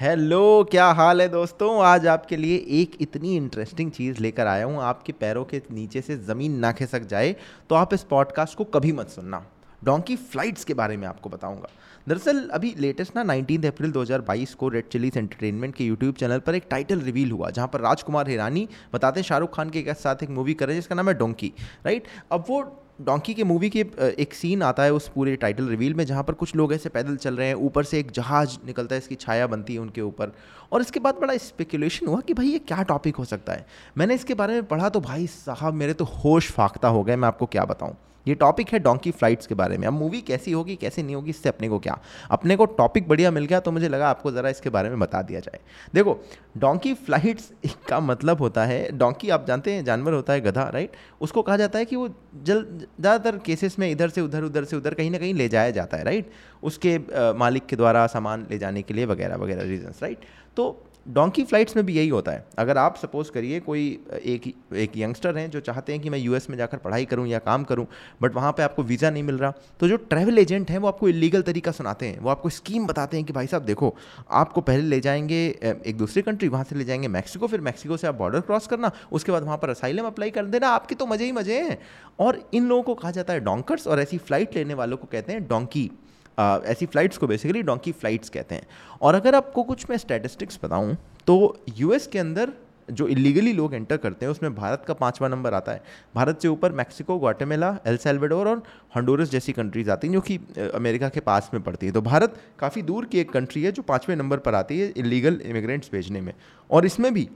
Hello, क्या हाल है दोस्तों? आज आपके लिए एक इतनी इंटरेस्टिंग चीज़ लेकर आया हूँ। आपके पैरों के नीचे से ज़मीन ना खिसक जाए तो आप इस पॉडकास्ट को कभी मत सुनना। डोंकी फ्लाइट्स के बारे में आपको बताऊँगा। दरअसल, अभी लेटेस्ट ना 19 अप्रैल 2022 को रेड चिलीज एंटरटेनमेंट के यूट्यूब चैनल पर एक टाइटल रिवील हुआ, जहाँ पर राजकुमार हिरानी बताते हैं शाहरुख खान के साथ एक मूवी कर जिसका नाम है डोंकी राइट अब वो डोंकी के मूवी के एक सीन आता है उस पूरे टाइटल रिवील में जहाँ पर कुछ लोग ऐसे पैदल चल रहे हैं, ऊपर से एक जहाज़ निकलता है, इसकी छाया बनती है उनके ऊपर। और इसके बाद बड़ा स्पेकुलेशन हुआ कि भाई ये क्या टॉपिक हो सकता है। मैंने इसके बारे में पढ़ा तो भाई साहब मेरे तो होश फाख्ता हो गए, मैं आपको क्या बताऊँ। ये टॉपिक है डोंकी फ्लाइट्स के बारे में। अब मूवी कैसी होगी, कैसी नहीं होगी, इससे अपने को क्या? अपने को टॉपिक बढ़िया मिल गया तो मुझे लगा आपको ज़रा इसके बारे में बता दिया जाए। देखो डोंकी फ्लाइट्स का मतलब होता है डोंकी आप जानते हैं, जानवर होता है गधा राइट उसको कहा जाता है कि वो जल, ज़्यादातर केसेस में इधर से उधर उधर से उधर कहीं ना कहीं ले जाया जाता है राइट उसके मालिक के द्वारा सामान ले जाने के लिए वगैरह वगैरह रीजन्स राइट तो डोंकी फ्लाइट्स में भी यही होता है। अगर आप सपोज़ करिए कोई एक एक यंगस्टर हैं जो चाहते हैं कि मैं यूएस में जाकर पढ़ाई करूँ या काम करूँ बट वहाँ पे आपको वीज़ा नहीं मिल रहा तो जो ट्रैवल एजेंट हैं वो आपको इलीगल तरीका सुनाते हैं। वो आपको स्कीम बताते हैं कि भाई साहब देखो, आपको पहले ले जाएँगे एक दूसरी कंट्री वहाँ से ले जाएँगे मैक्सिको फिर मैक्सिको से आप बॉर्डर क्रॉस करना, उसके बाद वहाँ पर असाइलम अप्लाई कर देना, आपके तो मज़े ही मज़े हैं। और इन लोगों को कहा जाता है डोंकर्स और ऐसी फ़्लाइट लेने वालों को कहते हैं डोंकी ऐसी फ़्लाइट्स को बेसिकली डोंकी फ़्लाइट्स कहते हैं। और अगर आपको कुछ मैं स्टैटिस्टिक्स बताऊँ तो यूएस के अंदर जो इलीगली लोग एंटर करते हैं, उसमें भारत का पाँचवा नंबर आता है। भारत से ऊपर मैक्सिको ग्वाटेमेला एल सेल्वेडोर और हंडोरस जैसी कंट्रीज़ आती हैं, जो कि अमेरिका के पास में पड़ती है। तो भारत काफ़ी दूर की एक कंट्री है, जो पाँचवें नंबर पर आती है इलीगल इमिग्रेंट्स भेजने में। और इसमें भी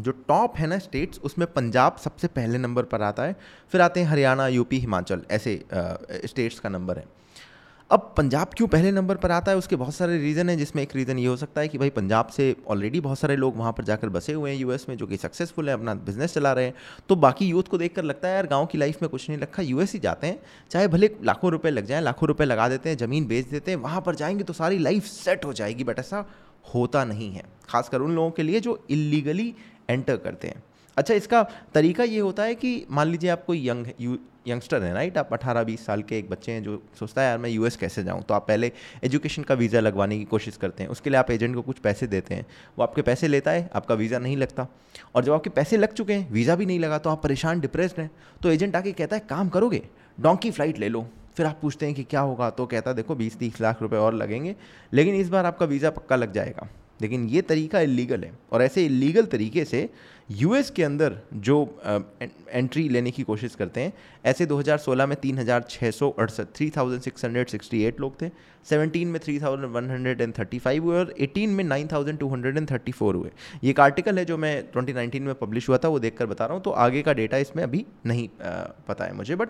जो टॉप है ना स्टेट्स उसमें पंजाब सबसे पहले नंबर पर आता है, फिर आते हैं हरियाणा यूपी हिमाचल, ऐसे स्टेट्स का नंबर है। अब पंजाब क्यों पहले नंबर पर आता है, उसके बहुत सारे रीज़न हैं, जिसमें एक रीज़न ये हो सकता है कि भाई पंजाब से ऑलरेडी बहुत सारे लोग वहाँ पर जाकर बसे हुए हैं यूएस में, जो कि सक्सेसफुल है, अपना बिज़नेस चला रहे हैं। तो बाकी यूथ को देखकर लगता है, यार, गाँव की लाइफ में कुछ नहीं रखा यूएस ही जाते हैं। चाहे भले लाखों रुपये लग जाएँ, लाखों रुपये लगा देते हैं, ज़मीन बेच देते हैं, वहाँ पर जाएँगे तो सारी लाइफ सेट हो जाएगी बट ऐसा होता नहीं है। खासकर उन लोगों के लिए जो इलीगली एंटर करते हैं। अच्छा इसका तरीका ये होता है कि मान लीजिए आप कोई यंग यंगस्टर हैं, राइट? आप अठारह, बीस साल के एक बच्चे हैं जो सोचता है, यार, मैं यूएस कैसे जाऊँ? तो आप पहले एजुकेशन का वीज़ा लगवाने की कोशिश करते हैं। उसके लिए आप एजेंट को कुछ पैसे देते हैं। वो आपके पैसे लेता है, आपका वीज़ा नहीं लगता। और जब आपके पैसे लग चुके हैं, वीज़ा भी नहीं लगा तो आप परेशान, डिप्रेस्ड हैं। तो एजेंट आके कहता है, काम करोगे? डोंकी फ़्लाइट ले लो। फिर आप पूछते हैं कि क्या होगा? तो कहता है, देखो, बीस, तीस लाख रुपये और लगेंगे, लेकिन इस बार आपका वीज़ा पक्का लग जाएगा। लेकिन ये तरीका इलीगल है। और ऐसे इलीगल तरीके से यूएस के अंदर जो एंट्री लेने की कोशिश करते हैं, ऐसे 2016 में तीन हज़ार छः सौ अड़सठ three thousand six hundred sixty eight लोग थे 17 में three thousand one hundred and thirty five हुए, और 18 में nine thousand two hundred and thirty four हुए। ये एक आर्टिकल है जो मैं 2019 में पब्लिश हुआ था, वो देखकर बता रहा हूँ तो आगे का डेटा इसमें अभी नहीं पता है मुझे बट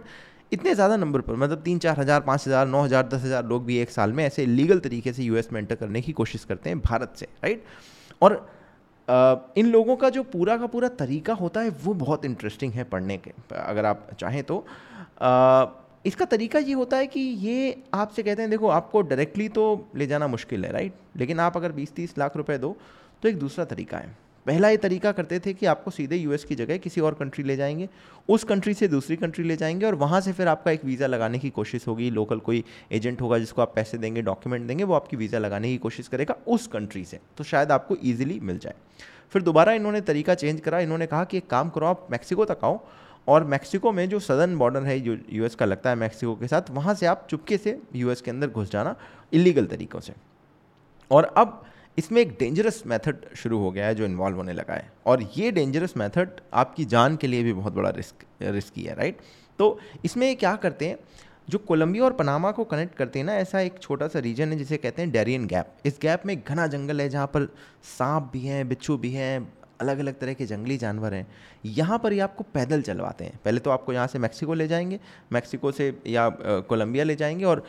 इतने ज़्यादा नंबर पर मतलब तीन चार हज़ार, पाँच हज़ार, नौ हज़ार, दस हज़ार लोग भी एक साल में ऐसे लीगल तरीके से यूएस में एंटर करने की कोशिश करते हैं भारत से राइट और इन लोगों का जो पूरा का पूरा तरीका होता है, वो बहुत इंटरेस्टिंग है पढ़ने के, अगर आप चाहें तो। इसका तरीका ये होता है कि ये आपसे कहते हैं, देखो आपको डायरेक्टली तो ले जाना मुश्किल है राइट लेकिन आप अगर बीस तीस लाख रुपए दो तो एक दूसरा तरीका है। पहला ये तरीका करते थे कि आपको सीधे यूएस की जगह किसी और कंट्री ले जाएँगे, उस कंट्री से दूसरी कंट्री ले जाएँगे और वहाँ से फिर आपका एक वीज़ा लगाने की कोशिश होगी। लोकल कोई एजेंट होगा जिसको आप पैसे देंगे डॉक्यूमेंट देंगे, वो आपकी वीज़ा लगाने की कोशिश करेगा उस कंट्री से। तो शायद आपको ईजिली मिल जाए। फिर दोबारा इन्होंने तरीका चेंज करा। इन्होंने कहा कि एक काम करो, आप मैक्सिको तक आओ और मैक्सिको में जो सदर्न बॉर्डर है, जो यूएस का लगता है मैक्सिको के साथ, वहाँ से आप चुपके से यूएस के अंदर घुस जाना इलीगल तरीक़ों से। और अब इसमें एक डेंजरस मेथड शुरू हो गया है जो इन्वॉल्व होने लगा है। और ये डेंजरस मेथड आपकी जान के लिए भी बहुत बड़ा रिस्क रिस्की है राइट तो इसमें क्या करते हैं? जो कोलंबिया और पनामा को कनेक्ट करते हैं ना, ऐसा एक छोटा सा रीजन है जिसे कहते हैं डेरियन गैप। इस गैप में घना जंगल है जहाँ पर सांप भी हैं, बिच्छू भी हैं अलग अलग तरह के जंगली जानवर हैं। यहाँ पर ही आपको पैदल चलवाते हैं। पहले तो आपको यहाँ से मैक्सिको ले जाएँगे, मैक्सिको से या कोलंबिया ले जाएँगे और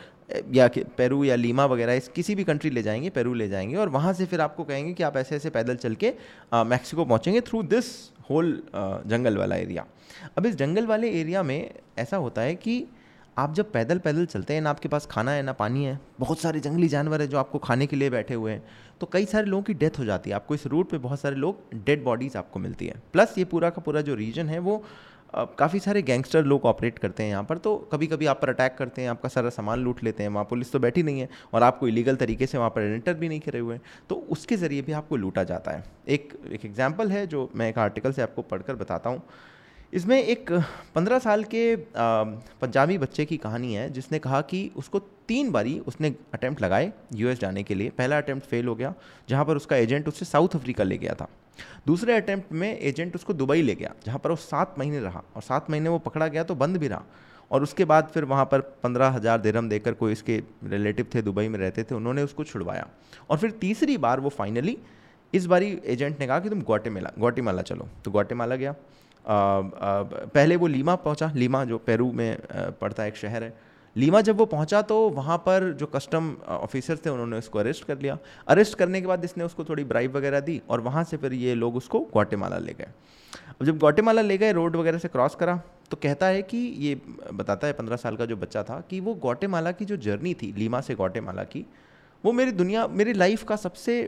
या पेरू या लीमा वगैरह इस किसी भी कंट्री ले जाएँगे, पेरू ले जाएँगे और वहाँ से फिर आपको कहेंगे कि आप ऐसे ऐसे पैदल चल के मैक्सिको पहुँचेंगे थ्रू दिस होल जंगल वाला एरिया अब इस जंगल वाले एरिया में ऐसा होता है कि आप जब पैदल पैदल चलते हैं, ना आपके पास खाना है, ना पानी है, बहुत सारे जंगली जानवर है जो आपको खाने के लिए बैठे हुए हैं तो कई सारे लोगों की डेथ हो जाती है। आपको इस रूट पे बहुत सारे लोग डेड बॉडीज़ आपको मिलती है। प्लस ये पूरा का पूरा जो रीजन है, वो काफ़ी सारे गैंगस्टर लोग ऑपरेट करते हैं यहाँ पर तो कभी कभी आप पर अटैक करते हैं, आपका सारा सामान लूट लेते हैं, वहाँ पुलिस तो बैठी नहीं है और आपको इलीगल तरीके से वहाँ पर एंटर भी नहीं करे हुए हैं। तो उसके ज़रिए भी आपको लूटा जाता है। एक एक एग्ज़ाम्पल है जो मैं एक आर्टिकल से आपको पढ़कर बताता हूँ। इसमें एक पंद्रह साल के पंजाबी बच्चे की कहानी है, जिसने कहा कि उसको तीन बारी उसने अटैम्प्ट लगाए यूएस जाने के लिए। पहला अटैम्प्ट फेल हो गया, जहाँ पर उसका एजेंट उससे साउथ अफ्रीका ले गया था। दूसरे अटैम्प्ट में एजेंट उसको दुबई ले गया जहाँ पर वो सात महीने रहा और सात महीने वो पकड़ा गया तो बंद भी रहा। और उसके बाद फिर वहाँ पर पंद्रह हज़ार दिरम देकर कोई इसके रिलेटिव थे दुबई में रहते थे उन्होंने उसको छुड़वाया। और फिर तीसरी बार वो फाइनली इस बारी एजेंट ने कहा कि तुम ग्वाटेमाला ग्वाटेमाला चलो। तो ग्वाटेमाला गया। आ, आ, पहले वो लीमा पहुँचा। लीमा जो पेरू में पड़ता एक शहर है। लीमा जब वो पहुँचा तो वहाँ पर जो कस्टम ऑफिसर थे, उन्होंने उसको अरेस्ट कर लिया। अरेस्ट करने के बाद इसने उसको थोड़ी ब्राइब वगैरह दी और वहाँ से फिर ये लोग उसको ग्वाटेमाला ले गए। अब जब ग्वाटेमाला ले गए रोड वगैरह से क्रॉस करा तो कहता है कि ये बताता है पंद्रह साल का जो बच्चा था कि वो ग्वाटेमाला की जो जर्नी थी, लीमा से ग्वाटेमाला की, वो मेरी दुनिया, मेरी लाइफ का सबसे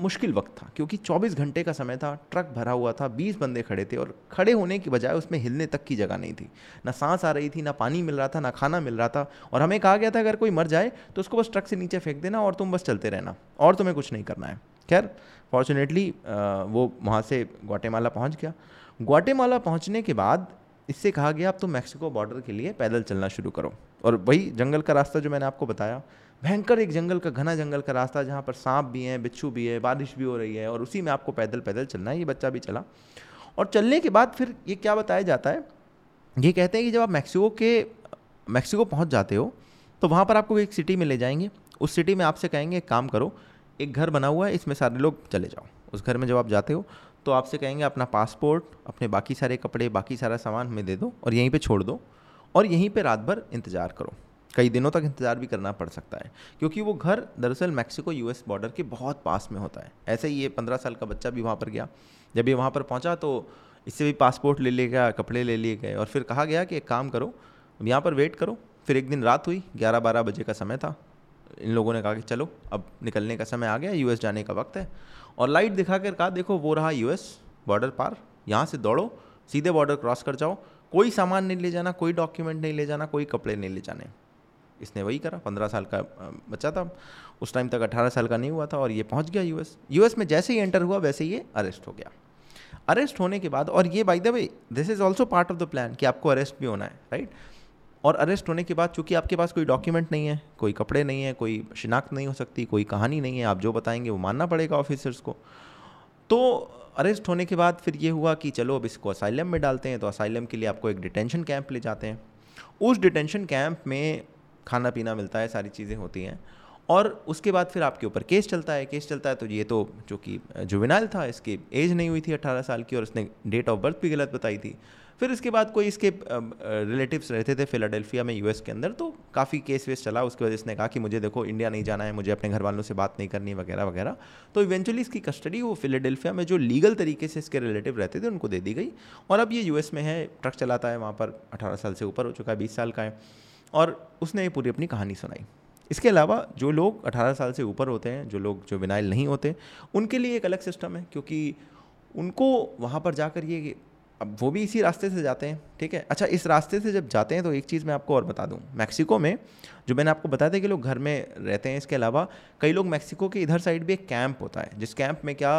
मुश्किल वक्त था, क्योंकि 24 घंटे का समय था, ट्रक भरा हुआ था 20 बंदे खड़े थे और खड़े होने की बजाय उसमें हिलने तक की जगह नहीं थी। ना सांस आ रही थी, ना पानी मिल रहा था, ना खाना मिल रहा था और हमें कहा गया था, अगर कोई मर जाए तो उसको बस ट्रक से नीचे फेंक देना और तुम बस चलते रहना, और तुम्हें कुछ नहीं करना है। खैर फॉर्चुनेटली वो वहाँ से ग्वाटेमाला पहुँच गया। ग्वाटेमाला पहुँचने के बाद इससे कहा गया, अब तुम मैक्सिको बॉर्डर के लिए पैदल चलना शुरू करो। और वही जंगल का रास्ता जो मैंने आपको बताया भयंकर एक जंगल का, घना जंगल का रास्ता, जहाँ पर सांप भी हैं, बिच्छू भी है, बारिश भी हो रही है और उसी में आपको पैदल पैदल चलना है, ये बच्चा भी चला। और चलने के बाद फिर ये क्या बताया जाता है? ये कहते हैं कि जब आप मैक्सिको के, मैक्सिको पहुँच जाते हो तो वहाँ पर आपको एक सिटी में ले जाएँगे। उस सिटी में आपसे कहेंगे, एक काम करो, एक घर बना हुआ है, इसमें सारे लोग चले जाओ। उस घर में जब आप जाते हो तो आपसे कहेंगे, अपना पासपोर्ट, अपने बाकी सारे कपड़े, बाकी सारा सामान हमें दे दो और यहीं पे छोड़ दो और यहीं पे रात भर इंतज़ार करो। कई दिनों तक इंतज़ार भी करना पड़ सकता है, क्योंकि वो घर दरअसल मैक्सिको यूएस बॉर्डर के बहुत पास में होता है। ऐसे ही ये पंद्रह साल का बच्चा भी वहाँ पर गया। जब ये वहाँ पर पहुँचा तो इससे भी पासपोर्ट ले लिया गया, कपड़े ले लिए गए और फिर कहा गया कि एक काम करो, यहाँ पर वेट करो। फिर एक दिन रात हुई ग्यारह बारह बजे का समय था। इन लोगों ने कहा कि चलो, अब निकलने का समय आ गया, यूएस जाने का वक्त है। और लाइट दिखा कर कहा, देखो, वो रहा यूएस बॉर्डर पार। यहाँ से दौड़ो, सीधे बॉर्डर क्रॉस कर जाओ। कोई सामान नहीं ले जाना, कोई डॉक्यूमेंट नहीं ले जाना, कोई कपड़े नहीं ले जाने। इसने वही करा, पंद्रह साल का बच्चा था। उस टाइम तक अठारह साल का नहीं हुआ था और ये पहुँच गया यूएस यूएस में जैसे ही एंटर हुआ, वैसे ही ये अरेस्ट हो गया। अरेस्ट होने के बाद, और ये by the way this is also part of the plan कि आपको अरेस्ट भी होना है राइट और अरेस्ट होने के बाद, चूँकि आपके पास कोई डॉक्यूमेंट नहीं है, कोई कपड़े नहीं है, कोई शिनाख्त नहीं हो सकती, कोई कहानी नहीं है, आप जो बताएँगे वो मानना पड़ेगा ऑफिसर्स को। तो अरेस्ट होने के बाद फिर ये हुआ कि चलो अब इसको असाइलम में डालते हैं तो असाइलम के लिए आपको एक डिटेंशन कैंप ले जाते हैं। उस डिटेंशन कैंप में खाना पीना मिलता है, सारी चीज़ें होती हैं। और उसके बाद फिर आपके ऊपर केस चलता है, केस चलता है तो ये तो जो कि जुविनाइल था, इसकी एज नहीं हुई थी अट्ठारह साल की और उसने डेट ऑफ़ बर्थ भी गलत बताई थी। फिर इसके बाद कोई इसके रिलेटिव्स रहते थे फिलाडेल्फिया में, यूएस के अंदर तो काफ़ी केस वेस चला। उसके वजह इसने कहा कि मुझे देखो, इंडिया नहीं जाना है, मुझे अपने घर वालों से बात नहीं करनी, वगैरह वगैरह। तो इवेंचुअली इसकी कस्टडी वो फिलाडेल्फिया में जो लीगल तरीके से इसके रिलेटिव रहते थे, उनको दे दी गई। और अब ये यूएस में है, ट्रक चलाता है, वहाँ पर अठारह साल से ऊपर हो चुका है, बीस साल का है। और उसने ये पूरी अपनी कहानी सुनाई। इसके अलावा जो लोग 18 साल से ऊपर होते हैं, जो लोग जो विनाइल नहीं होते, उनके लिए एक अलग सिस्टम है, क्योंकि उनको वहाँ पर जाकर ये, अब वो भी इसी रास्ते से जाते हैं, ठीक है? अच्छा इस रास्ते से जब जाते हैं तो एक चीज़ मैं आपको और बता दूँ। मैक्सिको में, जो मैंने आपको बताया था कि लोग घर में रहते हैं, इसके अलावा कई लोग मैक्सिको के इधर साइड भी एक कैंप होता है, जिस कैंप में क्या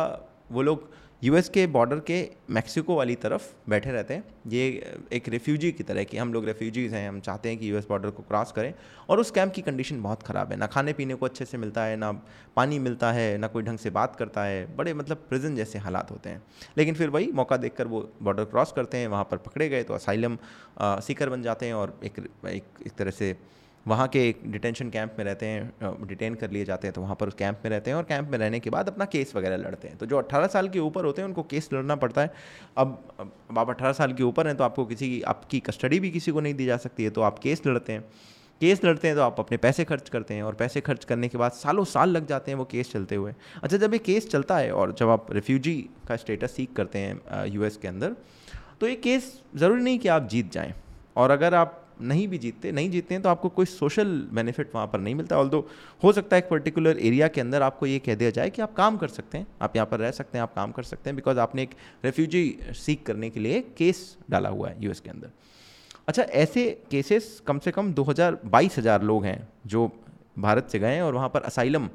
वो लोग यूएस के बॉर्डर के मैक्सिको वाली तरफ़ बैठे रहते हैं। ये एक रेफ्यूजी की तरह कि हम लोग रेफ्यूजीज़ हैं, हम चाहते हैं कि यूएस बॉर्डर को क्रॉस करें और उस कैंप की कंडीशन बहुत ख़राब है। ना खाने पीने को अच्छे से मिलता है, ना पानी मिलता है, ना कोई ढंग से बात करता है। बड़े मतलब प्रिजन जैसे हालात होते हैं। लेकिन फिर वही मौका देख वो बॉर्डर क्रॉस करते हैं, वहाँ पर पकड़े गए तो असाइलम सीकर बन जाते हैं और एक एक तरह से वहाँ के एक डिटेंशन कैंप में रहते हैं डिटेन कर लिए जाते हैं तो वहाँ पर उस कैंप में रहते हैं और कैंप में रहने के बाद अपना केस वगैरह लड़ते हैं। तो जो 18 साल के ऊपर होते हैं, उनको केस लड़ना पड़ता है। अब अब आप अट्ठारह साल के ऊपर हैं तो आपको किसी, आपकी कस्टडी भी किसी को नहीं दी जा सकती है तो आप केस लड़ते हैं। केस लड़ते हैं तो आप अपने पैसे खर्च करते हैं और पैसे खर्च करने के बाद सालों साल लग जाते हैं वो केस चलते हुए। अच्छा जब ये केस चलता है और जब आप रिफ्यूजी का स्टेटस सीख करते हैं यूएस के अंदर तो ये केस ज़रूरी नहीं कि आप जीत जाएँ। और अगर आप नहीं भी जीतते, नहीं जीतते हैं तो आपको कोई सोशल बेनिफिट वहाँ पर नहीं मिलता। ऑल हो सकता है एक पर्टिकुलर एरिया के अंदर आपको ये कह दिया जाए कि आप काम कर सकते हैं। आप यहाँ पर रह सकते हैं, आप काम कर सकते हैं बिकॉज़ आपने एक रेफ्यूजी सीख करने के लिए केस डाला हुआ है यूएस के अंदर। अच्छा ऐसे केसेस कम से कम दो हज़ार बाईस हज़ार लोग हैं जो भारत से गए हैं और वहाँ पर असाइलम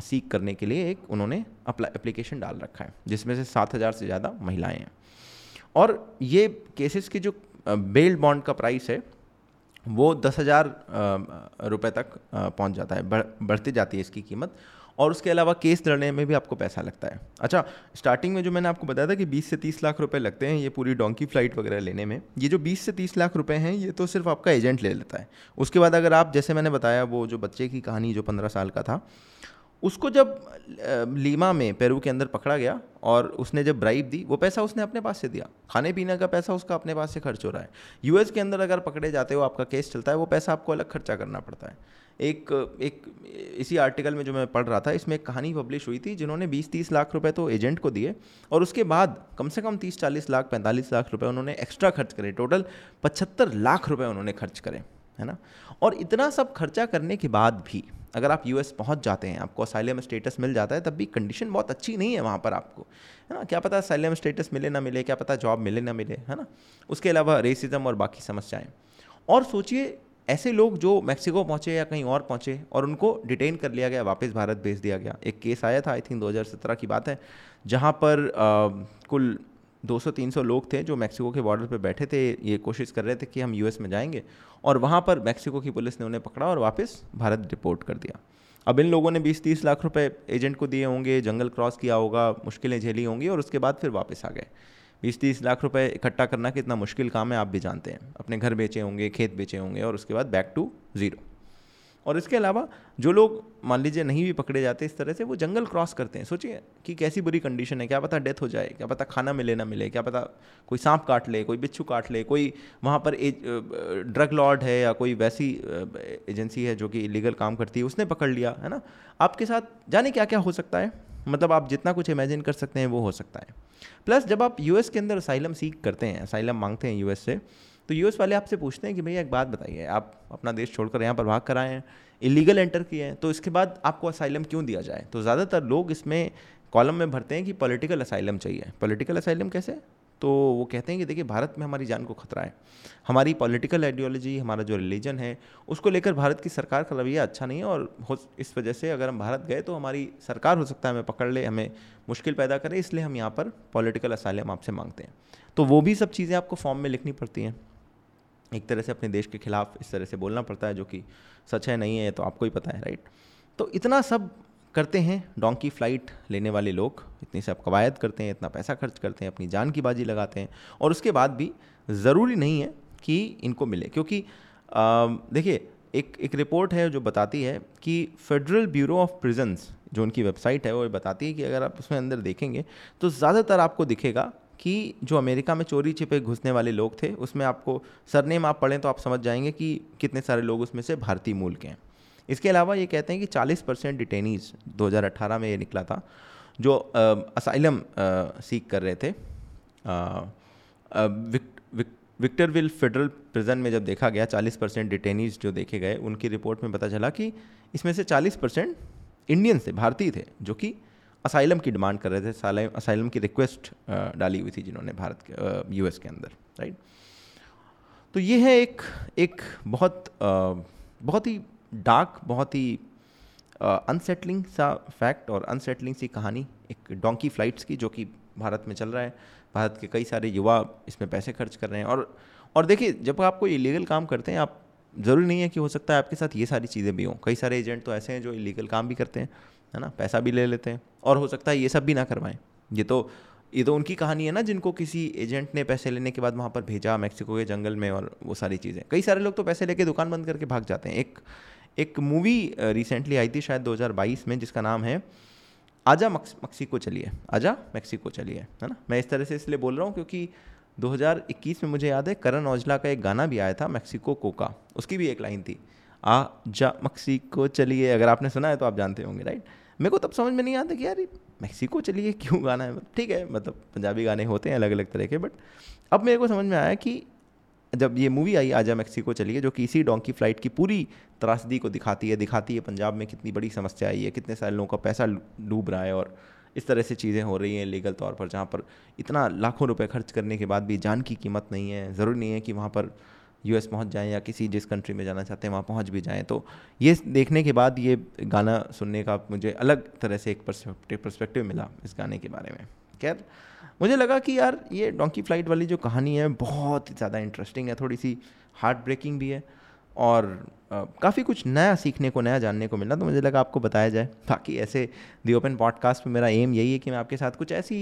सीख करने के लिए एक उन्होंने एप्लीकेशन डाल रखा है, जिसमें से सात हज़ार से ज़्यादा महिलाएँ हैं। और ये केसेस की जो बेल बॉन्ड का प्राइस है, वो दस हज़ार रुपये तक पहुँच जाता है, बढ़, बढ़ती जाती है इसकी कीमत। और उसके अलावा केस लड़ने में भी आपको पैसा लगता है। अच्छा स्टार्टिंग में जो मैंने आपको बताया था कि 20 से 30 लाख रुपए लगते हैं ये पूरी डोंकी फ़्लाइट वगैरह लेने में, ये जो 20 से 30 लाख रुपए हैं, ये तो सिर्फ़ आपका एजेंट ले लेता है। उसके बाद अगर आप, जैसे मैंने बताया, वो जो बच्चे की कहानी जो पंद्रह साल का था उसको जब लीमा में पेरू के अंदर पकड़ा गया और उसने जब ब्राइब दी, वो पैसा उसने अपने पास से दिया। खाने पीने का पैसा उसका अपने पास से खर्च हो रहा है। यूएस के अंदर अगर पकड़े जाते हो, आपका केस चलता है, वो पैसा आपको अलग खर्चा करना पड़ता है। एक एक, इसी आर्टिकल में जो मैं पढ़ रहा था, इसमें एक कहानी पब्लिश हुई थी जिन्होंने 20-30 लाख रुपए तो एजेंट को दिए और उसके बाद कम से कम 30-40 लाख 45 लाख रुपए उन्होंने एक्स्ट्रा खर्च करे। टोटल 75 लाख रुपए उन्होंने खर्च करे, है ना? और इतना सब खर्चा करने के बाद भी अगर आप यूएस पहुँच जाते हैं आपको असाइलम स्टेटस मिल जाता है तब भी कंडीशन बहुत अच्छी नहीं है वहाँ पर आपको। है ना? क्या पता असाइलम स्टेटस मिले ना मिले क्या पता जॉब मिले ना मिले है ना? उसके अलावा रेसिज्म और बाकी समस्याएँ। और सोचिए ऐसे लोग जो मैक्सिको पहुँचे या कहीं और पहुँचे और उनको डिटेन कर लिया गया वापस भारत भेज दिया गया। एक केस आया था आई थिंक 2017 की बात है जहाँ पर आ, कुल 200-300 लोग थे जो मैक्सिको के बॉर्डर पर बैठे थे, ये कोशिश कर रहे थे कि हम यूएस में जाएँगे। और वहाँ पर मैक्सिको की पुलिस ने उन्हें पकड़ा और वापस भारत रिपोर्ट कर दिया। अब इन लोगों ने 20-30 लाख रुपए एजेंट को दिए होंगे, जंगल क्रॉस किया होगा, मुश्किलें झेली होंगी और उसके बाद फिर वापस आ गए। बीस तीस लाख रुपए इकट्ठा करना कितना मुश्किल काम है, आप भी जानते हैं। अपने घर बेचे होंगे, खेत बेचे होंगे और उसके बाद बैक टू ज़ीरो और इसके अलावा जो लोग, मान लीजिए, नहीं भी पकड़े जाते इस तरह से, वो जंगल क्रॉस करते हैं। सोचिए कि कैसी बुरी कंडीशन है, क्या पता डेथ हो जाए, क्या पता खाना मिले, ना मिले, क्या पता कोई सांप काट ले, कोई बिच्छू काट ले, कोई वहाँ पर ड्रग लॉर्ड है या कोई वैसी एजेंसी है जो कि इलीगल काम करती है, उसने पकड़ लिया, है ना? आपके साथ जाने क्या क्या हो सकता है? मतलब आप जितना कुछ इमेजिन कर सकते हैं, वो हो सकता है। प्लस जब आप यूएस के अंदर असाइलम सीख करते हैं असाइलम मांगते हैं यूएस से तो यूएस वाले आपसे पूछते हैं कि भैया एक बात बताइए, आप अपना देश छोड़कर यहाँ पर भाग कर आए हैं इलीगल एंटर किए हैं तो इसके बाद आपको असाइलम क्यों दिया जाए? तो ज़्यादातर लोग इसमें कॉलम में भरते हैं कि पॉलिटिकल असाइलम चाहिए। पॉलिटिकल असाइलम कैसे? तो वो कहते हैं कि देखिए, भारत में हमारी जान को खतरा है। हमारी पॉलिटिकल आइडियोलॉजी हमारा जो रिलीजन है, उसको लेकर भारत की सरकार का रवैया अच्छा नहीं है और इस वजह से अगर हम भारत गए तो हमारी सरकार हो सकता है हमें पकड़ ले, हमें मुश्किल पैदा करे, इसलिए हम यहाँ पर पॉलिटिकल असाइलम आपसे मांगते हैं। तो वो भी सब चीज़ें आपको फॉर्म में लिखनी पड़ती हैं। एक तरह से अपने देश के खिलाफ इस तरह से बोलना पड़ता है, जो कि सच है, नहीं है तो आपको ही पता है राइट तो इतना सब करते हैं डोंकी फ़्लाइट लेने वाले लोग, इतनी सब कवायद करते हैं, इतना पैसा खर्च करते हैं, अपनी जान की बाजी लगाते हैं, और उसके बाद भी ज़रूरी नहीं है कि इनको मिले, क्योंकि देखिए, एक एक रिपोर्ट है जो बताती है कि फेडरल ब्यूरो ऑफ़ प्रिजन्स जो उनकी वेबसाइट है, वो बताती है कि अगर आप उसमें अंदर देखेंगे तो ज़्यादातर आपको दिखेगा कि जो अमेरिका में चोरी छिपे घुसने वाले लोग थे, उसमें आपको सरनेम आप पढ़ें तो आप समझ जाएँगे कि कितने सारे लोग उसमें से भारतीय मूल के हैं। इसके अलावा ये कहते हैं कि 40 परसेंट डिटेनीज 2018 में ये निकला था, जो असाइलम सीख कर रहे थे। विक्टरविल फेडरल प्रिजन में जब देखा गया 40 परसेंट डिटेनीज जो देखे गए, उनकी रिपोर्ट में पता चला कि इसमें से 40 परसेंट इंडियन थे, भारतीय थे, जो कि असाइलम की डिमांड कर रहे थे असाइलम की रिक्वेस्ट डाली हुई थी जिन्होंने भारत के यूएस के अंदर राइट तो ये है एक एक बहुत बहुत ही डार्क बहुत ही अनसेटलिंग सा फैक्ट और अनसेटलिंग सी कहानी, एक डोंकी फ्लाइट्स की जो कि भारत में चल रहा है। भारत के कई सारे युवा इसमें पैसे खर्च कर रहे हैं और और देखिए, जब आप कोई इलीगल काम करते हैं, आप, ज़रूरी नहीं है कि हो सकता है आपके साथ ये सारी चीज़ें भी हों। कई सारे एजेंट तो ऐसे हैं जो इलीगल काम भी करते हैं। है ना, पैसा भी ले लेते हैं। और हो सकता है ये सब भी ना करवाएँ। ये तो ये तो उनकी कहानी है ना, जिनको किसी एजेंट ने पैसे लेने के बाद वहाँ पर भेजा मैक्सिको के जंगल में और वो सारी चीज़ें। कई सारे लोग तो पैसे लेके दुकान बंद करके भाग जाते हैं। एक एक मूवी रिसेंटली आई थी शायद 2022 में, जिसका नाम है आजा मक्सिको चलिए। आजा मैक्सिको चलिए, है ना? मैं इस तरह से इसलिए बोल रहा हूँ क्योंकि 2021 में मुझे याद है, करण औजला का एक गाना भी आया था, मैक्सिको कोका। उसकी भी एक लाइन थी। आ जा, मक्सिको चलिए। अगर आपने सुना है तो आप जानते होंगे राइट मेरे को तब समझ में नहीं आता कि यार, मैक्सिको चलिए, क्यों गाना है? ठीक है मतलब पंजाबी गाने होते हैं अलग अलग तरह के बट अब मेरे को समझ में आया कि जब ये मूवी आई आजा मैक्सिको चलिए, जो कि इसी डोंकी फ़्लाइट की पूरी त्रासदी को दिखाती है दिखाती है पंजाब में कितनी बड़ी समस्या आई है, कितने सारे लोगों का पैसा डूब रहा है और इस तरह से चीज़ें हो रही हैं लीगल तौर पर, जहाँ पर इतना लाखों रुपए खर्च करने के बाद भी जान की कीमत नहीं है, ज़रूरी नहीं है कि वहाँ पर यूएस पहुँच जाएँ या किसी जिस कंट्री में जाना चाहते हैं, वहाँ पहुँच भी जाएँ। तो ये देखने के बाद ये गाना सुनने का मुझे अलग तरह से एक परस्पेक्टिव मिला इस गाने के बारे में। खैर, मुझे लगा कि यार ये डोंकी फ़्लाइट वाली जो कहानी है, बहुत ज़्यादा इंटरेस्टिंग है थोड़ी सी हार्ट ब्रेकिंग भी है और काफ़ी कुछ नया सीखने को, नया जानने को मिला तो मुझे लगा आपको बताया जाए। बाकी ऐसे दी ओपन पॉडकास्ट में मेरा एम यही है कि मैं आपके साथ कुछ ऐसी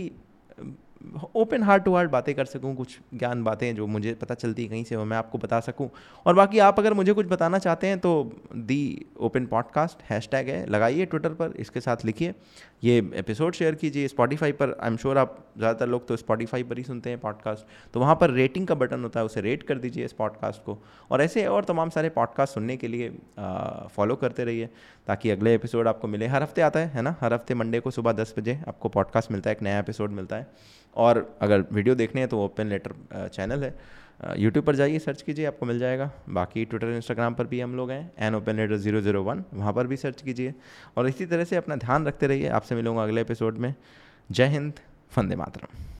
ओपन हार्ट टू हार्ट बातें कर सकूँ, कुछ ज्ञान बातें जो मुझे पता चलती कहीं से, वो मैं आपको बता सकूँ। और बाकी आप अगर मुझे कुछ बताना चाहते हैं तो the open podcast hash tag है, लगाइए ट्विटर पर, इसके साथ लिखिए। ये एपिसोड शेयर कीजिए स्पॉटीफाई पर आई एम श्योर आप ज़्यादातर लोग तो स्पॉटीफाई पर ही सुनते हैं पॉडकास्ट तो वहाँ पर रेटिंग का बटन होता है, उसे रेट कर दीजिए इस पॉडकास्ट को। और ऐसे और तमाम सारे पॉडकास्ट सुनने के लिए फॉलो करते रहिए, ताकि अगले एपिसोड आपको मिले। हर हफ़्ते आता है है ना? हर हफ़्ते मंडे को सुबह दस बजे आपको पॉडकास्ट मिलता है, एक नया एपिसोड मिलता है। और अगर वीडियो देखने हैं तो ओपन लेटर चैनल है। यूट्यूब पर जाइए, सर्च कीजिए, आपको मिल जाएगा। बाकी ट्विटर इंस्टाग्राम पर भी हम लोग हैं an open letter zero zero one वहाँ पर भी सर्च कीजिए। और इसी तरह से अपना ध्यान रखते रहिए। आपसे मिलूँगा अगले एपिसोड में। जय हिंद फंदे मातरम।